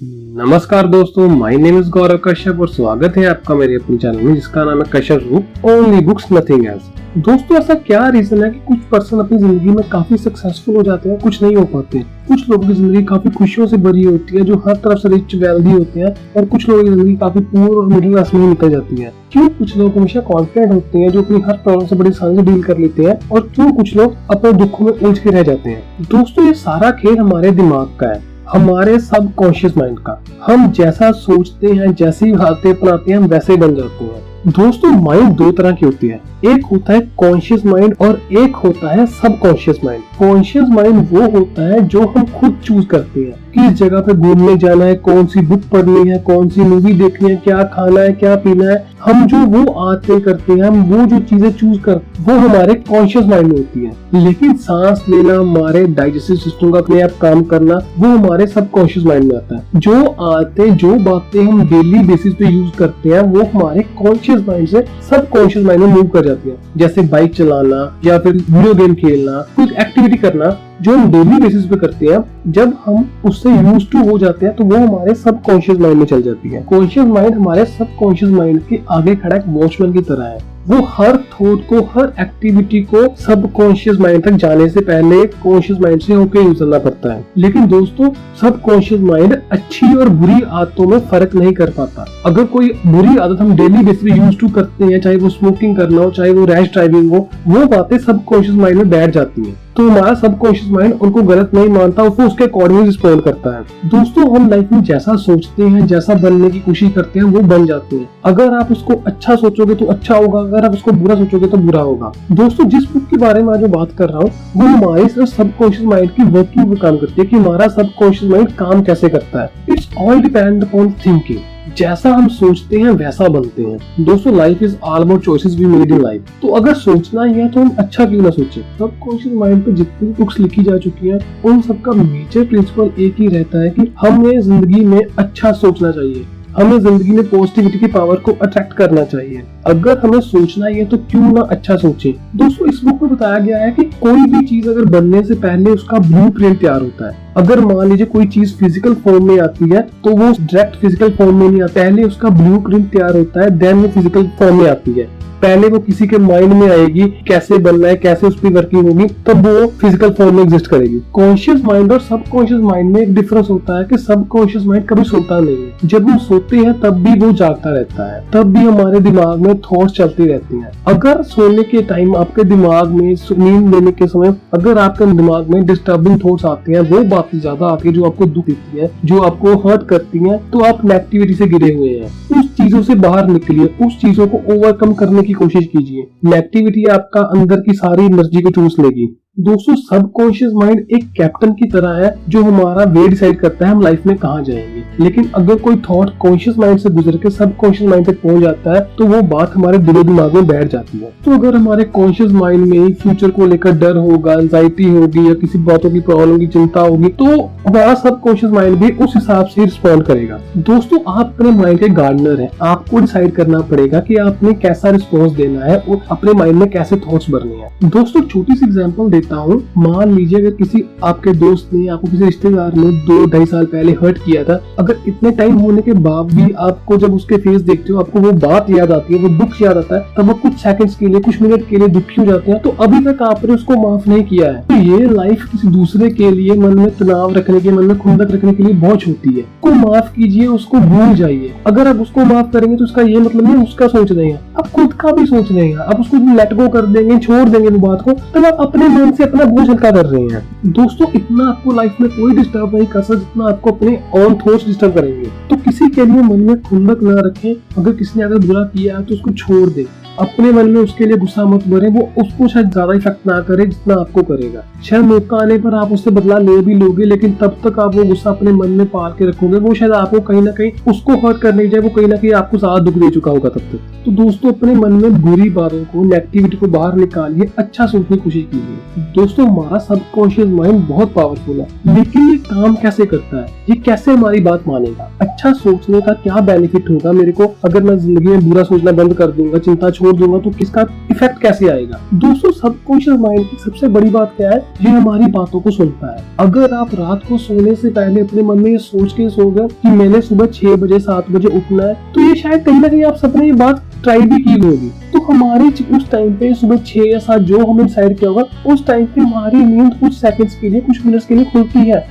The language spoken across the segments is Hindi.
नमस्कार दोस्तों my name is Gaurav Kashyap और स्वागत है आपका मेरे अपने चैनल में, जिसका नाम है Kashyap book only books nothing else दोस्तों, ऐसा क्या रीजन है कि कुछ पर्सन अपनी ज़िंदगी में काफ़ी सक्सेसफुल हो जाते हैं कुछ नहीं हो पाते कुछ लोगों की ज़िंदगी काफ़ी खुशियों से भरी होती है, जो हर तरफ़ से रिच वेल्दी होते हैं और कुछ लोगों की ज़िंदगी काफ़ी पुअर और मिडिल क्लास में निकल जाती है। क्यों कुछ लोग हमेशा कॉन्फिडेंट होते हैं, जो अपनी हर प्रॉब्लम से बड़ी आसानी से डील कर लेते हैं और क्यों कुछ लोग अपने दुखों में उलझ के रह जाते हैं? दोस्तों, ये सारा खेल हमारे दिमाग का है। हमारे सब कॉन्शियस माइंड का। हम जैसा सोचते हैं, जैसी बातें अपनाते हैं, हम वैसे बन जाते हैं। दोस्तों माइंड दो तरह की होती है। एक होता है कॉन्शियस माइंड और एक होता है सब कॉन्शियस माइंड कॉन्शियस माइंड वो होता है जो हम खुद चूज़ करते हैं किस जगह पे घूमने जाना है, कौन सी बुक पढ़नी है, कौन सी मूवी देखनी है, क्या खाना है, क्या पीना है। हम जो वो आते करते हैं, हम वो जो चीज़ें चूज़ कर, वो हमारे कॉन्शियस माइंड में होती है। लेकिन सांस लेना, हमारे डाइजेस्टिव सिस्टम का अपने आप काम करना, वो हमारे सब कॉन्शियस माइंड में आता है। जो आते, जो बातें हम डेली बेसिस पे यूज़ करते हैं, वो हमारे कॉन्शियस माइंड से सब कॉन्शियस माइंड में मूव कर जाती है। जैसे बाइक चलाना या फिर वीडियो गेम खेलना कुछ एक्टिविटी करना जो हम डेली बेसिस पे करते हैं, जब हम उससे यूज़ टू हो जाते हैं तो वो हमारे सब कॉन्शियस माइंड में चल जाती है। कॉन्शियस माइंड हमारे सब कॉन्शियस माइंड के आगे खड़ा एक वॉचमैन की तरह है। वो हर थॉट को, हर एक्टिविटी को सब कॉन्शियस माइंड तक जाने से पहले कॉन्शियस माइंड से होकर यूज़ करना पड़ता है। लेकिन दोस्तों सब कॉन्शियस माइंड अच्छी और बुरी आदतों में फ़र्क नहीं कर पाता। अगर कोई बुरी आदत हम डेली बेसिस पे यूज़ टू करते हैं, चाहे वो स्मोकिंग करना हो, चाहे वो रैश ड्राइविंग हो, वो बातें सब कॉन्शियस माइंड में बैठ जाती हैं। तो हमारा सबकॉन्शियस माइंड उनको गलत नहीं मानता, वो उसके अकॉर्डिंग रिस्पॉन्ड करता है। दोस्तों, हम लाइफ में जैसा सोचते हैं, जैसा बनने की कोशिश करते हैं, वो बन जाते हैं। अगर आप उसको अच्छा सोचोगे तो अच्छा होगा, अगर आप उसको बुरा सोचोगे तो बुरा होगा। दोस्तों, जिस बुक के बारे में आज बात कर रहा हूँ, वो हमारे सबकॉन्शियस माइंड की वर्किंग पर काम करती है कि हमारा सबकॉन्शियस माइंड काम कैसे करता है। It's all depend upon thinking जैसा हम सोचते हैं, वैसा बनते हैं। दोस्तों life is all about choices we made in life तो अगर सोचना ही है तो हम अच्छा क्यों ना सोचें? सब कॉन्शियस माइंड पे जितनी बुक्स लिखी जा चुकी हैं, उन सबका मेजर प्रिंसिपल एक ही रहता है कि हमें ज़िंदगी में अच्छा सोचना चाहिए। हमें ज़िंदगी में पॉजिटिविटी की पावर को अट्रैक्ट करना चाहिए। अगर हमें सोचना ही है तो क्यों ना अच्छा सोचें। दोस्तों, इस बुक में बताया गया है कि कोई भी चीज़ अगर बनने से पहले उसका ब्लू प्रिंट तैयार होता है। अगर मान लीजिए कोई चीज़ फ़िज़िकल फॉर्म में आती है तो वो डायरेक्ट फ़िज़िकल फॉर्म में नहीं आता। पहले उसका ब्लू प्रिंट तैयार होता है देन वो फ़िज़िकल फॉर्म में आती है। पहले वो किसी के माइंड में आएगी, कैसे बनना है, कैसे उस पर वर्किंग होगी, तब वो फ़िज़िकल फॉर्म में एग्जिस्ट करेगी। कॉन्शियस माइंड और सब कॉन्शियस माइंड में एक डिफरेंस होता है कि सब कॉन्शियस माइंड कभी सोता नहीं है। जब हम सोते हैं, तब भी वो जागता रहता है। तब भी हमारे दिमाग में थॉट्स चलती रहती है। अगर सोने के टाइम आपके दिमाग में नींद लेने के समय अगर आपके दिमाग में डिस्टर्बिंग थॉट्स आते हैं, वो बातें ज़्यादा आती है जो आपको दुख देती है, जो आपको हर्ट करती है तो आप नेगेटिविटी से गिरे हुए हैं। उस चीज़ों से बाहर निकलिए, उस चीज़ों को ओवरकम करने की कोशिश कीजिए। नेगेटिविटी आपका अंदर की सारी एनर्जी को चूस लेगी। दोस्तों सबकॉन्शियस माइंड एक कैप्टन की तरह है जो हमारा वे डिसाइड करता है हम लाइफ में कहाँ जाएँगे। लेकिन अगर कोई थॉट कॉन्शियस माइंड से गुजर के सबकॉन्शियस माइंड तक पहुँच जाता है तो वो बात हमारे दिलो दिमाग में बैठ जाती है। तो अगर हमारे कॉन्शियस माइंड में फ्यूचर को लेकर डर होगा एंजाइटी होगी या किसी बातों की प्रॉब्लम की चिंता होगी तो हमारा सबकॉन्शियस माइंड भी उस हिसाब से रिस्पॉन्ड करेगा। दोस्तों, आप अपने माइंड के गार्डनर है। आपको डिसाइड करना पड़ेगा की आपने कैसा रिस्पॉन्स देना है और अपने माइंड में कैसे थॉट्स भरने हैं। दोस्तों, छोटी सी एग्ज़ाम्पल देता हूँ। मान लीजिए अगर किसी आपके दोस्त ने आपको किसी रिश्तेदार ने दो ढाई साल पहले हर्ट किया था अगर इतने टाइम होने के बाद भी आपको जब उसके फेस देखते हो आपको वो बात याद आती है वो दुख याद आता है तब वो कुछ सेकंड्स के लिए कुछ मिनट के लिए दुखी हो जाते हैं। तो अभी तक आपने उसको माफ़ नहीं किया है। तो ये लाइफ किसी दूसरे के लिए मन में तनाव रखने के मन में खुंदक रखने के लिए बहुत छोटी है। उसको माफ़ कीजिए उसको भूल जाइए। अगर आप उसको माफ़ करेंगे तो उसका ये मतलब नहीं उसका सोच रहे हैं। आप खुद का भी सोच रहे हैं। आप उसको लेट गो कर देंगे छोड़ देंगे वो बात को तब आप अपने मन से अपना बोझ हल्का कर रहे हैं। दोस्तों, इतना आपको लाइफ में कोई डिस्टर्ब नहीं कर सकता जितना आपको अपने ऑन थॉट्स डिस्टर्ब करेंगे। तो किसी के लिए मन में खुंदक ना रखें। अगर किसी ने अगर बुरा किया है तो उसको छोड़ दे। अपने मन में उसके लिए गुस्सा मत भरे वो उसको शायद ज़्यादा इफ़ेक्ट ना करे जितना आपको करेगा। शायद मौका आने पर आप उससे बदला ले भी लोगे, लेकिन तब तक आप वो गुस्सा अपने मन में पाल के रखोगे। वो शायद आपको कहीं ना कहीं उसको हर्ट करने जाए वो कहीं ना कहीं आपको ज़्यादा दुख दे चुका होगा तब तक। तो दोस्तों, अपने मन में बुरी बातों को नेगेटिविटी को बाहर निकालिए अच्छा सोचने की कोशिश कीजिए। दोस्तों, हमारा सबकॉन्शियस माइंड बहुत पावरफुल है, लेकिन ये काम कैसे करता है? ये कैसे हमारी बात मानेगा? अच्छा सोचने का क्या बेनिफिट होगा मेरे को? अगर मैं ज़िंदगी में बुरा सोचना बंद कर दूँगा, चिंता छोड़ छोड़ दूँगा तो किसका इफ़ेक्ट कैसे आएगा? दोस्तों सबकॉन्शियस माइंड की सबसे बड़ी बात क्या है? ये हमारी बातों को सुनता है। अगर आप रात को सोने से पहले अपने मन में ये सोच के सो गए कि मैंने सुबह छह बजे, सात बजे उठना है तो ये शायद कहीं ना कहीं आप सबने ये बात ट्राई भी की होगी। तो हमारी उस टाइम पे सुबह छह या सात जो हमने डिसाइड किया होगा, उस टाइम पे हमारी नींद कुछ सेकंड्स के लिए, कुछ मिनट्स के लिए खुलती है।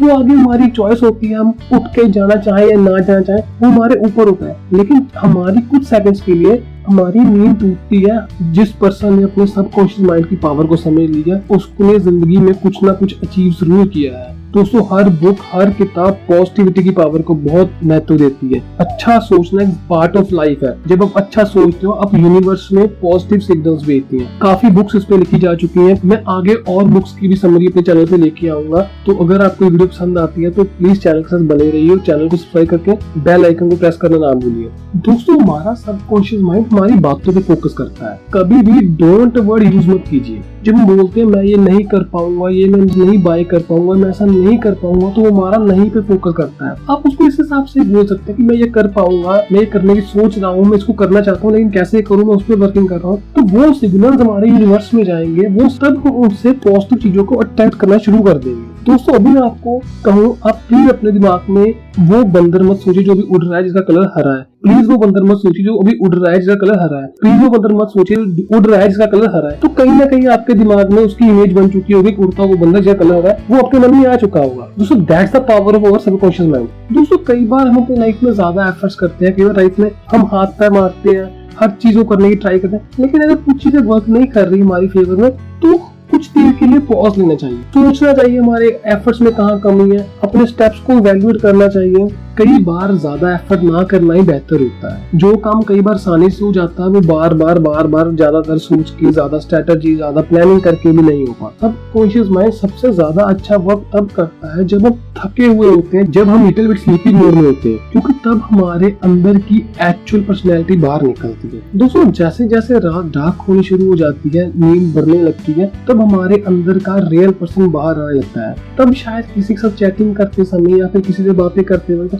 वो आगे हमारी चॉइस होती है, हम उठ के जाना चाहे या ना जाना चाहे, वो हमारे ऊपर होता है। लेकिन हमारी कुछ सेकंड्स के लिए हमारी नींद टूटती है जिस पर्सन ने अपने सबकॉन्शियस माइंड की पावर को समझ लिया, उसने ज़िंदगी में कुछ ना कुछ अचीव ज़रूर किया है। दोस्तों हर बुक हर किताब पॉजिटिविटी की पावर को बहुत महत्व देती है। अच्छा सोचना एक पार्ट ऑफ़ लाइफ है। जब आप अच्छा सोचते हो, आप यूनिवर्स में पॉजिटिव सिग्नल्स भेजती हैं। काफ़ी बुक्स इस पे लिखी जा चुकी हैं। मैं आगे और बुक्स की भी समरी अपने चैनल पे लेके आऊँगा। तो अगर आपको वीडियो पसंद आती है तो प्लीज़ चैनल के साथ बने रहिए और चैनल को सब्सक्राइब करके बेल आइकन को प्रेस करना ना भूलिए। दोस्तों, हमारा सबकॉन्शियस माइंड हमारी बातों पे फोकस करता है। कभी भी डोंट वर्ड यूज़ मत कीजिए। जब हम बोलते हैं, मैं ये नहीं कर पाऊँगा, ये मैं नहीं बाय कर पाऊँगा, मैं ऐसा नहीं कर पाऊँगा तो वो हमारा नहीं पे फोकस करता है। आप उसको इस हिसाब से बोल सकते हैं कि मैं ये कर पाऊँगा, मैं ये करने की सोच रहा हूँ, मैं इसको करना चाहता हूँ, लेकिन कैसे करूँ, मैं उस पर वर्किंग कर रहा हूँ। तो वो सिग्नल हमारे यूनिवर्स में जाएँगे, वो सब उनसे पॉजिटिव चीज़ों को अट्रैक्ट करना शुरू कर देंगे। दोस्तों, अभी मैं आपको कहूँ, आप प्लीज़ अपने दिमाग में वो बंदर मत सोचिए जो अभी उड़ रहा है, जिसका कलर हरा है। प्लीज़ वो बंदर मत सोचिए जो अभी उड़ रहा है, जिसका कलर हरा है। प्लीज़ वो बंदर मत सोचिए उड़ रहा है, जिसका कलर हरा है। तो कहीं ना कहीं आपके दिमाग में उसकी इमेज बन चुकी होगी उड़ता वो बंदर, जिसका कलर हरा है, वो आपके मन में आ चुका होगा। दोस्तों that's the power of our subconscious mind दोस्तों, कई बार हम अपनी लाइफ में ज़्यादा एफर्ट्स करते हैं, कई बार लाइफ में हम हाथ पैर मारते हैं, हर चीज़ को करने की ट्राई करते हैं, लेकिन अगर कुछ चीज़ें वर्क नहीं कर रही हमारी फेवर में तो कुछ देर के लिए पॉज लेना चाहिए। सोचना चाहिए हमारे एफर्ट्स में कहाँ कमी है। अपने स्टेप्स को वैल्यूएट करना चाहिए। कई बार ज़्यादा एफर्ट ना करना ही बेहतर होता है। जो काम कई बार आसानी से हो जाता है, वो बार बार बार बार ज़्यादातर सोच के, ज़्यादा स्ट्रेटेजी ज़्यादा प्लानिंग करके भी नहीं हो पाता। सब कॉन्शियस माइंड सबसे ज़्यादा अच्छा वर्क तब करता है जब हम थके हुए होते हैं, जब हम लिटिल बिट स्लीपी मोड में होते हैं, क्योंकि तब हमारे अंदर की एक्चुअल पर्सनैलिटी बाहर निकलती है। दोस्तों जैसे जैसे रात डार्क होनी शुरू हो जाती है, नींद बढ़ने लगती है, तब हमारे अंदर का रियल पर्सन बाहर आने लगता है। तब शायद किसी के साथ चैटिंग करते समय या फिर किसी से बातें करते वक्त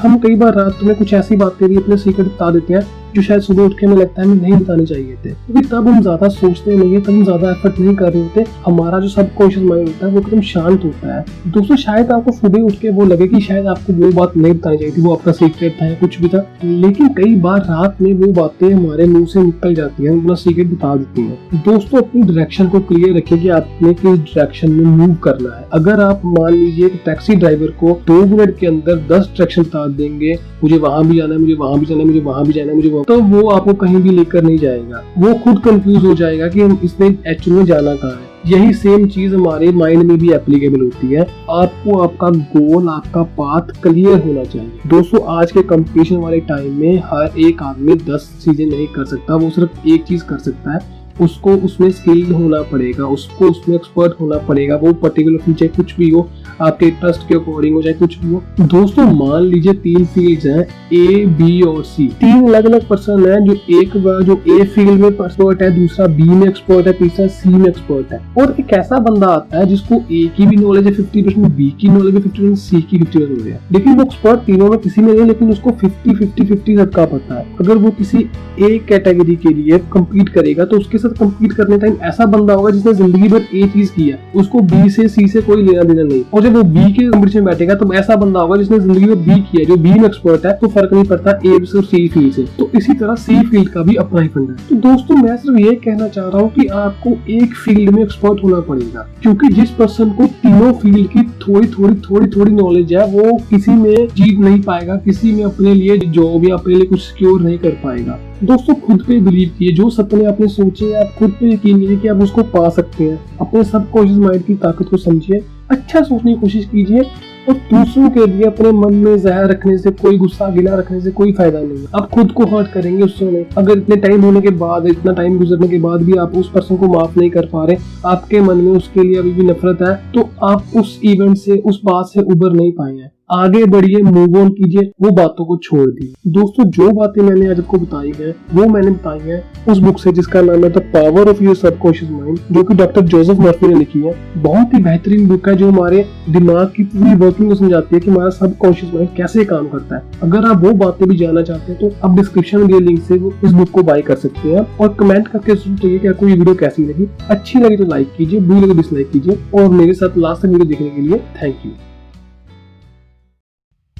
हम कई बार रात में कुछ ऐसी बातें भी अपने सीक्रेट बता देते हैं, जो शायद सुबह उठ के हमें लगता है हमें नहीं बताने चाहिए थे। क्योंकि तब हम ज़्यादा सोचते नहीं है, तब हम ज़्यादा एफर्ट नहीं कर रहे होते। हमारा जो सब कॉन्शियस माइंड होता है, वो एकदम शांत होता है। दोस्तों, शायद आपको सुबह उठ के वो लगे कि शायद आपको वो बात नहीं बतानी चाहिए थी, वो आपका सीक्रेट था या कुछ भी था। लेकिन कई बार रात में वो बातें हमारे मुँह से निकल जाती है, अपना सीक्रेट बता देती है। दोस्तों, अपनी डायरेक्शन को क्लियर रखिए कि आपने किस डायरेक्शन में मूव करना है। अगर आप मान लीजिए टैक्सी ड्राइवर को दो मिनट के अंदर दस डायरेक्शन बता देंगे, मुझे वहाँ भी जाना है, मुझे वहाँ भी जाना है, मुझे वहाँ भी जाना है, मुझे तो वो आपको कहीं भी लेकर नहीं जाएगा। वो खुद कंफ्यूज हो जाएगा कि इसने एक्चुअली में जाना कहाँ है। यही सेम चीज़ हमारे माइंड में भी एप्लीकेबल होती है। आपको आपका गोल आपका पाथ क्लियर होना चाहिए। दोस्तों, आज के कंपटीशन वाले टाइम में हर एक आदमी दस चीज़ें नहीं कर सकता, वो सिर्फ़ एक चीज़ कर सकता है। उसको उसमें स्किल होना पड़ेगा, उसको उसमें एक्सपर्ट होना पड़ेगा, वो पर्टिकुलर फीचर कुछ भी हो आपके ट्रस्ट के अकॉर्डिंग हो, चाहे कुछ हो। दोस्तों, मान लीजिए तीन फ़ील्ड हैं ए बी और सी तीन अलग अलग पर्सन है, जो एक जो ए फ़ील्ड में एक्सपर्ट है, दूसरा बी में एक्सपर्ट है, तीसरा सी में एक्सपर्ट है। और एक ऐसा बंदा आता है, जिसको ए की भी नॉलेज है फिफ्टी परसेंट बी की नॉलेज है फिफ्टी परसेंट सी की फिफ्टी परसेंट है। लेकिन वो एक्सपर्ट तीनों में किसी में नहीं, लेकिन उसको फिफ्टी फिफ्टी फिफ्टी सबका पता है। अगर वो किसी ए कैटेगरी के लिए कम्पीट करेगा तो उसके साथ कम्पीट करने टाइम ऐसा बंदा होगा जिसने ज़िंदगी भर ए चीज़ किया उसको बी से सी से कोई लेना देना नहीं। और जब वो बी के कम्पटीशन में बैठेगा तो ऐसा बंदा होगा जिसने ज़िंदगी में बी किया जो बी में एक्सपर्ट है तो फ़र्क नहीं पड़ता ए से और सी फ़ील्ड से। तो इसी तरह सी फ़ील्ड का भी अपना ही फंड है। तो दोस्तों, मैं सिर्फ़ ये कहना चाह रहा हूँ कि आपको एक फ़ील्ड में एक्सपर्ट होना पड़ेगा, क्योंकि जिस पर्सन को तीनों फ़ील्ड की थोड़ी थोड़ी थोड़ी थोड़ी नॉलेज है, वो किसी में जीत नहीं पाएगा, किसी में अपने लिए जॉब या अपने लिए कुछ सिक्योर नहीं कर पाएगा। दोस्तों, खुद पे बिलीव किए, जो सपने आपने सोचे आप खुद पे यकीन कीजिए कि आप उसको पा सकते हैं। अपने सब कॉन्शियस माइंड की ताकत को समझिए। अच्छा सोचने की कोशिश कीजिए और दूसरों के लिए अपने मन में जहर रखने से, कोई गुस्सा, गिला रखने से कोई फ़ायदा नहीं है। आप खुद को हर्ट करेंगे उससे नहीं। अगर इतने टाइम होने के बाद, इतना टाइम गुजरने के बाद भी आप उस पर्सन को माफ़ नहीं कर पा रहे, आपके मन में उसके लिए अभी भी नफरत है तो आप उस इवेंट से, उस बात से उबर नहीं पाए हैं। आगे बढ़िए मूव ऑन कीजिए, वो बातों को छोड़ दी दोस्तों, जो बातें मैंने आज आपको बताई है, वो मैंने बताई है उस बुक से जिसका नाम है the power of your subconscious mind जो कि डॉक्टर जोसेफ मर्फी ने लिखी है। बहुत ही बेहतरीन बुक है जो हमारे दिमाग की पूरी वर्किंग को समझाती है कि हमारा सबकॉन्शियस माइंड कैसे काम करता है। अगर आप वो बातें भी जानना चाहते हैं तो आप डिस्क्रिप्शन में दिए लिंक से इस बुक को बाय कर सकते हैं और कमेंट करके सुनिए कि आपको ये वीडियो कैसी लगी अच्छी लगी तो लाइक कीजिए, बुरी लगी डिसलाइक कीजिए और मेरे साथ लास्ट तक वीडियो देखने के लिए थैंक यू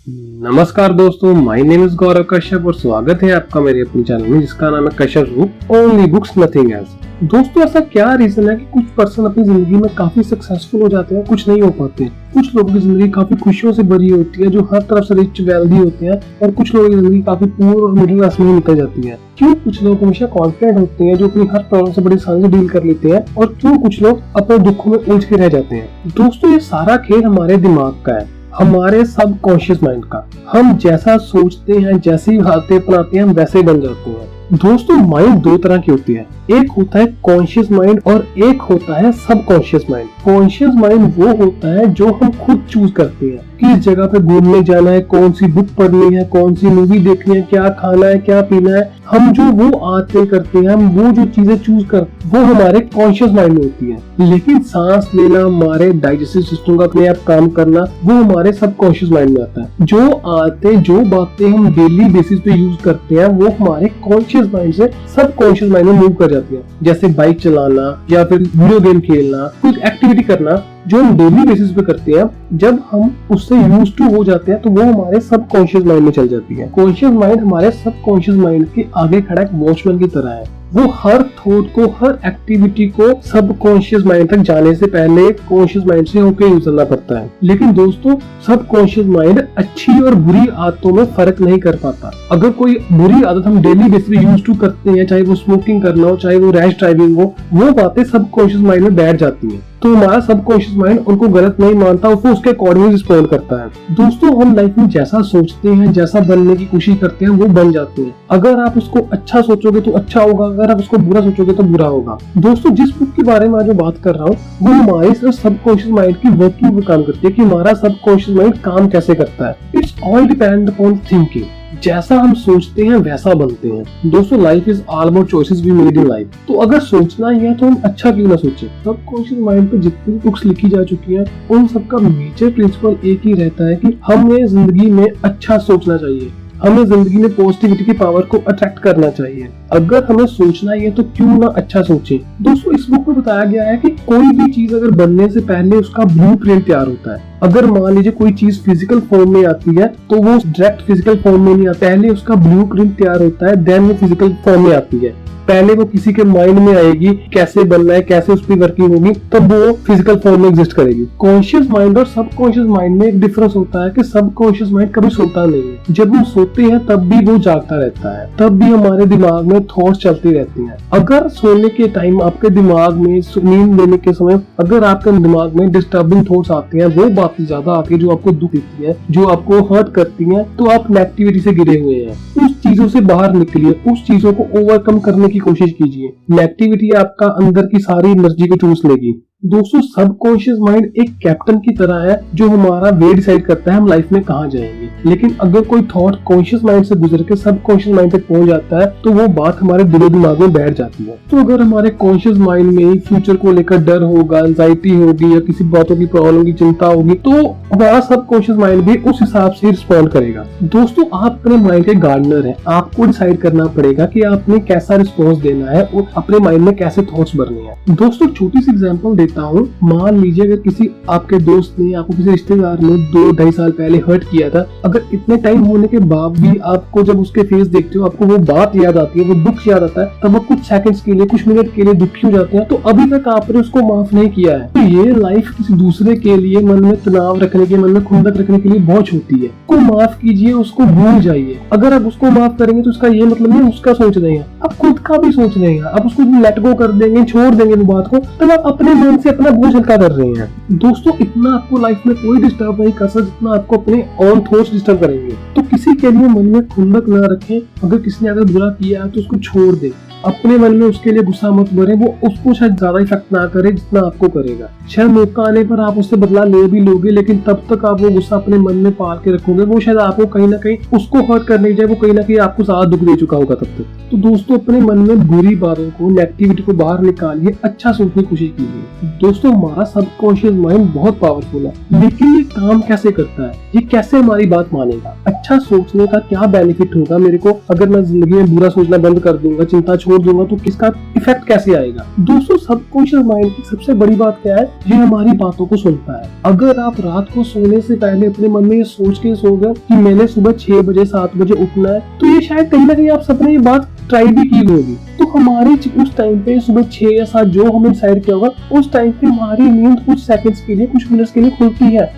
नमस्कार दोस्तों my name is Gaurav Kashyap और स्वागत है आपका मेरे अपने चैनल में, जिसका नाम है Kashyap book only books nothing else दोस्तों, ऐसा क्या रीजन है कि कुछ पर्सन अपनी ज़िंदगी में काफ़ी सक्सेसफुल हो जाते हैं कुछ नहीं हो पाते कुछ लोगों की ज़िंदगी काफ़ी खुशियों से भरी होती है, जो हर तरफ़ से रिच वेल्दी होते हैं और कुछ लोगों की ज़िंदगी काफ़ी पुअर और मिडिल क्लास में निकल जाती है। क्यों कुछ लोग हमेशा कॉन्फिडेंट होते हैं, जो अपनी हर प्रॉब्लम से बड़ी आसानी से डील कर लेते हैं और क्यों कुछ लोग अपने दुखों में उलझ के रह जाते हैं? दोस्तों, ये सारा खेल हमारे दिमाग का है। हमारे सब कॉन्शियस माइंड का। हम जैसा सोचते हैं, जैसी बातें अपनाते हैं, हम वैसे बन जाते हैं। दोस्तों माइंड दो तरह की होती है। एक होता है कॉन्शियस माइंड और एक होता है सब कॉन्शियस माइंड कॉन्शियस माइंड वो होता है जो हम खुद चूज़ करते हैं किस जगह पे घूमने जाना है, कौन सी बुक पढ़नी है, कौन सी मूवी देखनी है, क्या खाना है, क्या पीना है। हम जो वो आते करते हैं, हम वो जो चीज़ें चूज़ कर, वो हमारे कॉन्शियस माइंड में होती है। लेकिन सांस लेना, हमारे डाइजेस्टिव सिस्टम का अपने आप काम करना, वो हमारे सब कॉन्शियस माइंड में आता है। जो आते, जो बातें हम डेली बेसिस पे यूज़ करते हैं, वो हमारे कॉन्शियस माइंड से सब कॉन्शियस माइंड में मूव कर जाती है। जैसे बाइक चलाना या फिर वीडियो गेम खेलना कुछ एक्टिविटी करना जो हम डेली बेसिस पे करते हैं, जब हम उससे यूज़ टू हो जाते हैं तो वो हमारे सब कॉन्शियस माइंड में चल जाती है। कॉन्शियस माइंड हमारे सब कॉन्शियस माइंड के आगे खड़ा एक वॉचमैन की तरह है। वो हर थॉट को, हर एक्टिविटी को सब कॉन्शियस माइंड तक जाने से पहले कॉन्शियस माइंड से होकर यूज़ करना पड़ता है। लेकिन दोस्तों सब कॉन्शियस माइंड अच्छी और बुरी आदतों में फ़र्क नहीं कर पाता। अगर कोई बुरी आदत हम डेली बेसिस पे यूज़ टू करते हैं, चाहे वो स्मोकिंग करना हो, चाहे वो रैश ड्राइविंग हो, वो बातें सब कॉन्शियस माइंड में बैठ जाती हैं। तो हमारा सबकॉन्शियस माइंड उनको गलत नहीं मानता वो उसके अकॉर्डिंग रिस्पॉन्ड करता है। दोस्तों, हम लाइफ में जैसा सोचते हैं, जैसा बनने की कोशिश करते हैं, वो बन जाते हैं। अगर आप उसको अच्छा सोचोगे तो अच्छा होगा, अगर आप उसको बुरा सोचोगे तो बुरा होगा। दोस्तों, जिस बुक के बारे में आज बात कर रहा हूँ, वो हमारे सबकॉन्शियस माइंड की वर्किंग पर काम करती है कि हमारा सबकॉन्शियस माइंड काम कैसे करता है। It's all depend upon thinking जैसा हम सोचते हैं, वैसा बनते हैं। दोस्तों life is all about choices we made in life तो अगर सोचना ही है तो हम अच्छा क्यों ना सोचें? सब कॉन्शियस माइंड पे जितनी बुक्स लिखी जा चुकी हैं, उन सबका मेजर प्रिंसिपल एक ही रहता है कि हमें ज़िंदगी में अच्छा सोचना चाहिए। हमें ज़िंदगी में पॉजिटिविटी की पावर को अट्रैक्ट करना चाहिए। अगर हमें सोचना ही है तो क्यों ना अच्छा सोचें। दोस्तों, इस बुक में बताया गया है कि कोई भी चीज़ अगर बनने से पहले उसका ब्लू प्रिंट तैयार होता है। अगर मान लीजिए कोई चीज़ फ़िज़िकल फॉर्म में आती है तो वो डायरेक्ट फ़िज़िकल फॉर्म में नहीं आता। पहले उसका ब्लू प्रिंट तैयार होता है देन वो फ़िज़िकल फॉर्म में आती है। पहले वो किसी के माइंड में आएगी, कैसे बनना है, कैसे उस पर वर्किंग होगी, तब वो फ़िज़िकल फॉर्म में एग्जिस्ट करेगी। कॉन्शियस माइंड और सब कॉन्शियस माइंड में एक डिफरेंस होता है कि सब कॉन्शियस माइंड कभी सोता नहीं है। जब हम सोते हैं, तब भी वो जागता रहता है। तब भी हमारे दिमाग में थॉट्स चलती रहती है। अगर सोने के टाइम आपके दिमाग में नींद लेने के समय अगर आपके दिमाग में डिस्टर्बिंग थॉट्स आते हैं, वो बातें ज़्यादा आती है जो आपको दुख देती है, जो आपको हर्ट करती है तो आप नेगेटिविटी से गिरे हुए हैं। उस चीज़ों से बाहर निकलिए, उस चीज़ों को ओवरकम करने की कोशिश कीजिए। नेगेटिविटी आपका अंदर की सारी एनर्जी को चूस लेगी। दोस्तों सबकॉन्शियस माइंड एक कैप्टन की तरह है, जो हमारा वे डिसाइड करता है हम लाइफ में कहाँ जाएँगे। लेकिन अगर कोई थॉट कॉन्शियस माइंड से गुजर के सबकॉन्शियस माइंड तक पहुँच जाता है तो वो बात हमारे दिलो दिमाग में बैठ जाती है। तो अगर हमारे कॉन्शियस माइंड में फ्यूचर को लेकर डर होगा एंजाइटी होगी या किसी बातों की प्रॉब्लम की चिंता होगी तो हमारा सबकॉन्शियस माइंड भी उस हिसाब से रिस्पॉन्ड करेगा। दोस्तों, आप अपने माइंड के गार्डनर है। आपको डिसाइड करना पड़ेगा की आपने कैसा रिस्पॉन्स देना है और अपने माइंड में कैसे थॉट्स भरने हैं। दोस्तों, छोटी सी एग्ज़ाम्पल देता हूँ। मान लीजिए अगर किसी आपके दोस्त ने आपको किसी रिश्तेदार ने दो ढाई साल पहले हर्ट किया था अगर इतने टाइम होने के बाद भी आपको जब उसके फेस देखते हो आपको वो बात याद आती है वो दुख याद आता है तब आप कुछ सेकंड्स के लिए कुछ मिनट के लिए दुखी हो जाते हैं। तो अभी तक आपने उसको माफ़ नहीं किया है। तो ये लाइफ किसी दूसरे के लिए मन में तनाव रखने के मन में खुंदक रखने के लिए बहुत छोटी है। उसको माफ़ कीजिए उसको भूल जाइए। अगर आप उसको माफ़ करेंगे तो उसका ये मतलब नहीं उसका सोच रहे हैं। आप खुद का भी सोच रहे हैं। आप उसको लेट गो कर देंगे छोड़ देंगे वो बात को तब आप अपने मन से अपना बोझ हल्का कर रहे हैं। दोस्तों, इतना आपको लाइफ में कोई डिस्टर्ब नहीं कर सकता जितना आपको अपने ऑन थॉट्स डिस्टर्ब करेंगे। तो किसी के लिए मन में खुंदक ना रखें। अगर किसी ने अगर बुरा किया है तो उसको छोड़ दे। अपने मन में उसके लिए गुस्सा मत भरे वो उसको शायद ज़्यादा इफ़ेक्ट ना करे जितना आपको करेगा। शायद मौका आने पर आप उससे बदला ले भी लोगे, लेकिन तब तक आप वो गुस्सा अपने मन में पाल के रखोगे। वो शायद आपको कहीं ना कहीं उसको हर्ट करने जाए वो कहीं ना कहीं आपको ज़्यादा दुख दे चुका होगा तब तक। तो दोस्तों, अपने मन में बुरी बातों को नेगेटिविटी को बाहर निकालिए अच्छा सोचने की कोशिश कीजिए। दोस्तों, हमारा सबकॉन्शियस माइंड बहुत पावरफुल है, लेकिन ये काम कैसे करता है? ये कैसे हमारी बात मानेगा? अच्छा सोचने का क्या बेनिफिट होगा मेरे को? अगर मैं ज़िंदगी में बुरा सोचना बंद कर दूँगा, चिंता छोड़ दूँगा तो किसका इफ़ेक्ट कैसे आएगा? दोस्तों सबकॉन्शियस माइंड की सबसे बड़ी बात क्या है? ये हमारी बातों को सुनता है। अगर आप रात को सोने से पहले अपने मन में ये सोच के सो गए कि मैंने सुबह छह बजे, सात बजे उठना है तो ये शायद कहीं ना कहीं आप सपने ये बात ट्राई भी की होगी। तो हमारी उस टाइम पे सुबह छह या सात जो हमने डिसाइड किया होगा, उस टाइम पे हमारी नींद कुछ सेकंड्स के लिए, कुछ मिनट्स के लिए खुलती है।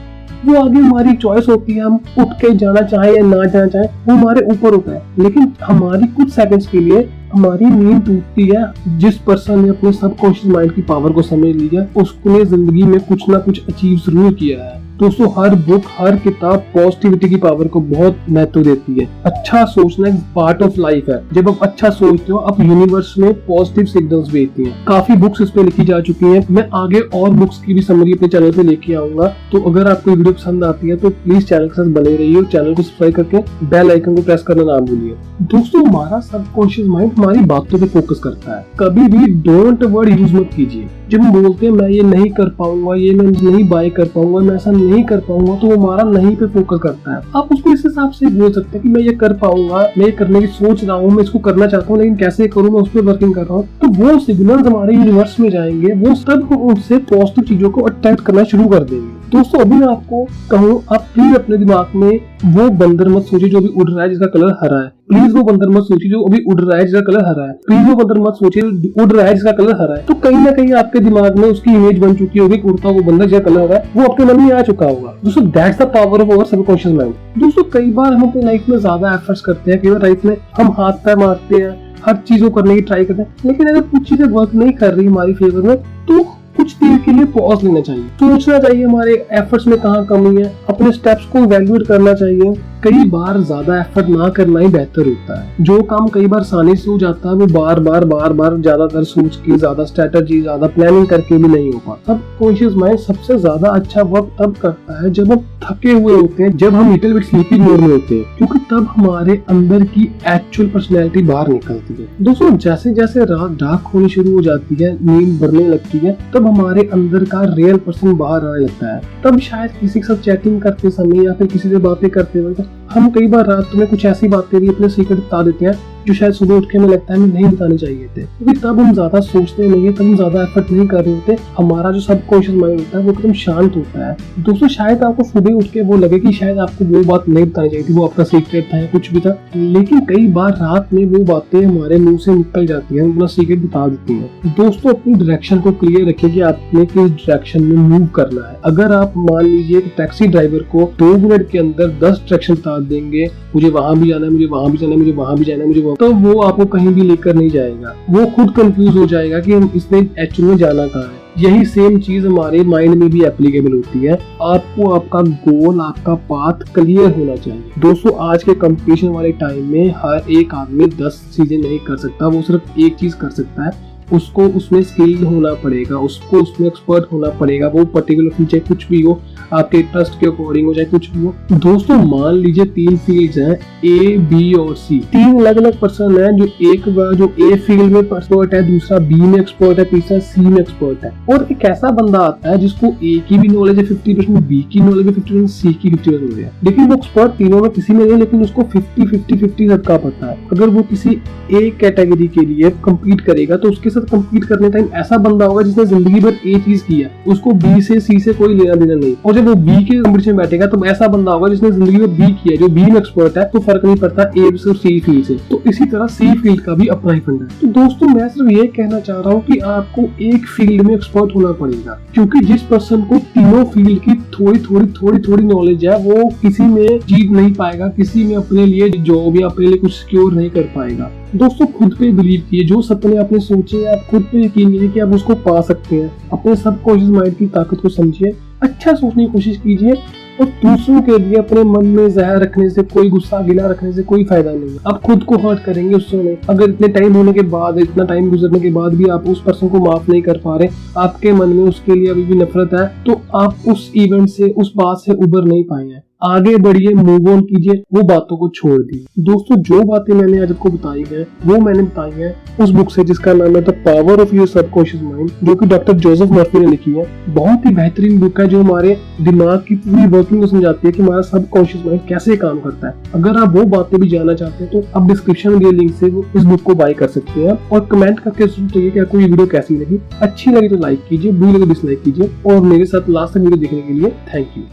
वो आगे हमारी चॉइस होती है, हम उठ के जाना चाहे या ना जाना चाहे, वो हमारे ऊपर होता है। लेकिन हमारी कुछ सेकंड्स के लिए हमारी नींद टूटती है जिस पर्सन ने अपने सबकॉन्शियस माइंड की पावर को समझ लिया, उसने ज़िंदगी में कुछ ना कुछ अचीव ज़रूर किया है। दोस्तों हर बुक हर किताब पॉजिटिविटी की पावर को बहुत महत्व देती है। अच्छा सोचना एक पार्ट ऑफ़ लाइफ है। जब आप अच्छा सोचते हो, आप यूनिवर्स में पॉजिटिव सिग्नल्स भेजती हैं। काफ़ी बुक्स इस पे लिखी जा चुकी हैं। मैं आगे और बुक्स की भी समरी अपने चैनल पे लेके आऊँगा। तो अगर आपको वीडियो पसंद आती है तो प्लीज़ चैनल के साथ बने रहिए और चैनल को सब्सक्राइब करके बेल आइकन को प्रेस करना ना भूलिए। दोस्तों, हमारा सबकॉन्शियस माइंड हमारी बातों पे फोकस करता है। कभी भी डोंट वर्ड यूज़ मत कीजिए। जब हम बोलते हैं, मैं ये नहीं कर पाऊँगा, ये मैं नहीं बाय कर पाऊँगा, मैं ऐसा नहीं कर पाऊँगा तो वो हमारा नहीं पे फोकस करता है। आप उसको इस हिसाब से बोल सकते हैं कि मैं ये कर पाऊँगा, मैं ये करने की सोच रहा हूँ, मैं इसको करना चाहता हूँ, लेकिन कैसे करूँ, मैं उस पर वर्किंग कर रहा हूँ। तो वो सिग्नल हमारे यूनिवर्स में जाएँगे, वो सब उनसे पॉजिटिव चीज़ों को अट्रैक्ट करना शुरू कर देंगे। दोस्तों, अभी मैं आपको कहूँ, आप प्लीज़ अपने दिमाग में वो बंदर मत सोचिए जो अभी उड़ रहा है, जिसका कलर हरा है। प्लीज़ वो बंदर मत सोचिए जो अभी उड़ रहा है, जिसका कलर हरा है। पीलो बंदर मत सोचिए, उड़ रहा है जिसका कलर हरा है। तो कहीं ना कहीं आपके दिमाग में उसकी इमेज बन चुकी होगी उड़ता वो बंदर जिसका कलर है, वो आपके मन में आ चुका होगा। दोस्तों that's the power of our subconscious mind दोस्तों, कई बार हम अपनी लाइफ में ज़्यादा एफर्ट्स करते हैं कई बार लाइफ में हम हाथ पैर मारते हैं, हर चीज़ को करने की ट्राई करते हैं, लेकिन अगर कुछ चीज़ें वर्क नहीं कर रही हमारी फेवर में तो कुछ देर के लिए पॉज लेना चाहिए। सोचना चाहिए हमारे एफर्ट्स में कहाँ कमी है। अपने स्टेप्स को वैल्यूएट करना चाहिए। कई बार ज़्यादा एफर्ट ना करना ही बेहतर होता है। जो काम कई बार आसानी से हो जाता है, वो बार बार बार बार ज़्यादातर सोच के, ज़्यादा स्ट्रेटेजी ज़्यादा प्लानिंग करके भी नहीं हो पाता। सब कॉन्शियस माइंड सबसे ज़्यादा अच्छा वर्क तब करता है जब हम थके हुए होते हैं, जब हम लिटिल बिट स्लीपी मोड में होते हैं, क्योंकि तब हमारे अंदर की एक्चुअल पर्सनैलिटी बाहर निकलती है। दोस्तों जैसे जैसे रात डार्क होनी शुरू हो जाती है, नींद बढ़ने लगती है, तब हमारे अंदर का रियल पर्सन बाहर आने लगता है, तब शायद किसी के साथ चैटिंग करते समय या फिर किसी से बातें करते वक्त हम कई बार रात में कुछ ऐसी बातें भी अपने सीक्रेट बता देते हैं जो शायद सुबह उठ के हमें लगता है हमें नहीं बताने चाहिए थे, क्योंकि तब हम ज़्यादा सोचते नहीं है तब हम ज़्यादा एफर्ट नहीं कर रहे होते हमारा जो सब कॉन्शियस माइंड होता है, वो एकदम शांत होता है। दोस्तों, शायद आपको सुबह उठ के वो लगे कि शायद आपको वो बात नहीं बतानी चाहिए थी, वो आपका सीक्रेट था या कुछ भी था। लेकिन कई बार रात में वो बातें हमारे मुँह से निकल जाती है अपना सीक्रेट बता देती है। दोस्तों, अपनी डायरेक्शन को क्लियर रखिए कि आपने किस डायरेक्शन में मूव करना है। अगर आप मान लीजिए टैक्सी ड्राइवर को दो मिनट के अंदर दस डायरेक्शन बता देंगे, मुझे वहाँ भी जाना है, मुझे वहाँ भी जाना है, मुझे वहाँ भी जाना है, मुझे तो वो आपको कहीं भी लेकर नहीं जाएगा। वो खुद कंफ्यूज हो जाएगा कि हम इसने एक्चुअली में जाना कहाँ है। यही सेम चीज़ हमारे माइंड में भी एप्लीकेबल होती है। आपको आपका गोल आपका पाथ क्लियर होना चाहिए। दोस्तों, आज के कंपटीशन वाले टाइम में हर एक आदमी दस चीज़ें नहीं कर सकता। वो सिर्फ़ एक चीज़ कर सकता है। उसको उसमें स्किल होना पड़ेगा, उसको उसमें एक्सपर्ट होना पड़ेगा। वो पर्टिकुलर फीचर कुछ भी हो आपके ट्रस्ट के अकॉर्डिंग हो, चाहे कुछ हो। दोस्तों, मान लीजिए तीन फ़ील्ड हैं ए बी और सी तीन अलग अलग पर्सन है, जो एक जो ए फ़ील्ड में एक्सपर्ट है, दूसरा बी में एक्सपर्ट है, तीसरा सी में एक्सपर्ट है। और एक ऐसा बंदा आता है, जिसको ए की भी नॉलेज है फिफ्टी परसेंट बी की नॉलेज है फिफ्टी परसेंट सी की फिफ्टी परसेंट है। लेकिन वो एक्सपर्ट तीनों में किसी में नहीं, लेकिन उसको फिफ्टी फिफ्टी फिफ्टी सबका पता है। अगर वो किसी ए कैटेगरी के लिए कम्पीट करेगा तो उसके साथ कम्पीट करने टाइम ऐसा बंदा होगा जिसने ज़िंदगी भर ए चीज़ की है। उसको बी से सी से कोई लेना देना नहीं। और जब वो बी के कम्पटीशन में बैठेगा तो ऐसा बंदा होगा जिसने ज़िंदगी में बी किया जो बी में एक्सपर्ट है तो फ़र्क नहीं पड़ता ए से और सी फ़ील्ड से। तो इसी तरह सी फ़ील्ड का भी अपना ही फंड है। तो दोस्तों, मैं सिर्फ़ ये कहना चाह रहा हूँ कि आपको एक फ़ील्ड में एक्सपर्ट होना पड़ेगा, क्योंकि जिस पर्सन को तीनों फ़ील्ड की थोड़ी थोड़ी थोड़ी थोड़ी नॉलेज है, वो किसी में जीत नहीं पाएगा, किसी में अपने लिए जॉब या अपने लिए कुछ सिक्योर नहीं कर पाएगा। दोस्तों, खुद पे बिलीव किए, जो सपने आपने सोचे आप खुद पे यकीन कीजिए कि आप उसको पा सकते हैं। अपने सबकॉन्शियस माइंड की ताकत को समझिए। अच्छा सोचने की कोशिश कीजिए और दूसरों के लिए अपने मन में जहर रखने से, कोई गुस्सा, गिला रखने से कोई फ़ायदा नहीं है। आप खुद को हर्ट करेंगे उस समय। अगर इतने टाइम होने के बाद, इतना टाइम गुजरने के बाद भी आप उस पर्सन को माफ़ नहीं कर पा रहे, आपके मन में उसके लिए अभी भी नफरत है तो आप उस इवेंट से, उस बात से उबर नहीं पाए हैं। आगे बढ़िए मूव ऑन कीजिए, वो बातों को छोड़ दिए। दोस्तों, जो बातें मैंने आज आपको बताई है, वो मैंने बताई है उस बुक से जिसका नाम है the power of your subconscious mind जो कि डॉक्टर जोसेफ मर्फी ने लिखी है। बहुत ही बेहतरीन बुक है जो हमारे दिमाग की पूरी वर्किंग को समझाती है कि हमारा सबकॉन्शियस माइंड कैसे काम करता है। अगर आप वो बातें भी जानना चाहते हैं तो आप डिस्क्रिप्शन में दिए लिंक से इस बुक को बाय कर सकते हैं और कमेंट करके ज़रूर चाहिए कि आपको ये वीडियो कैसी लगी अच्छी लगी तो लाइक कीजिए, बुरी लगी डिसलाइक कीजिए और मेरे साथ लास्ट तक वीडियो देखने के लिए थैंक यू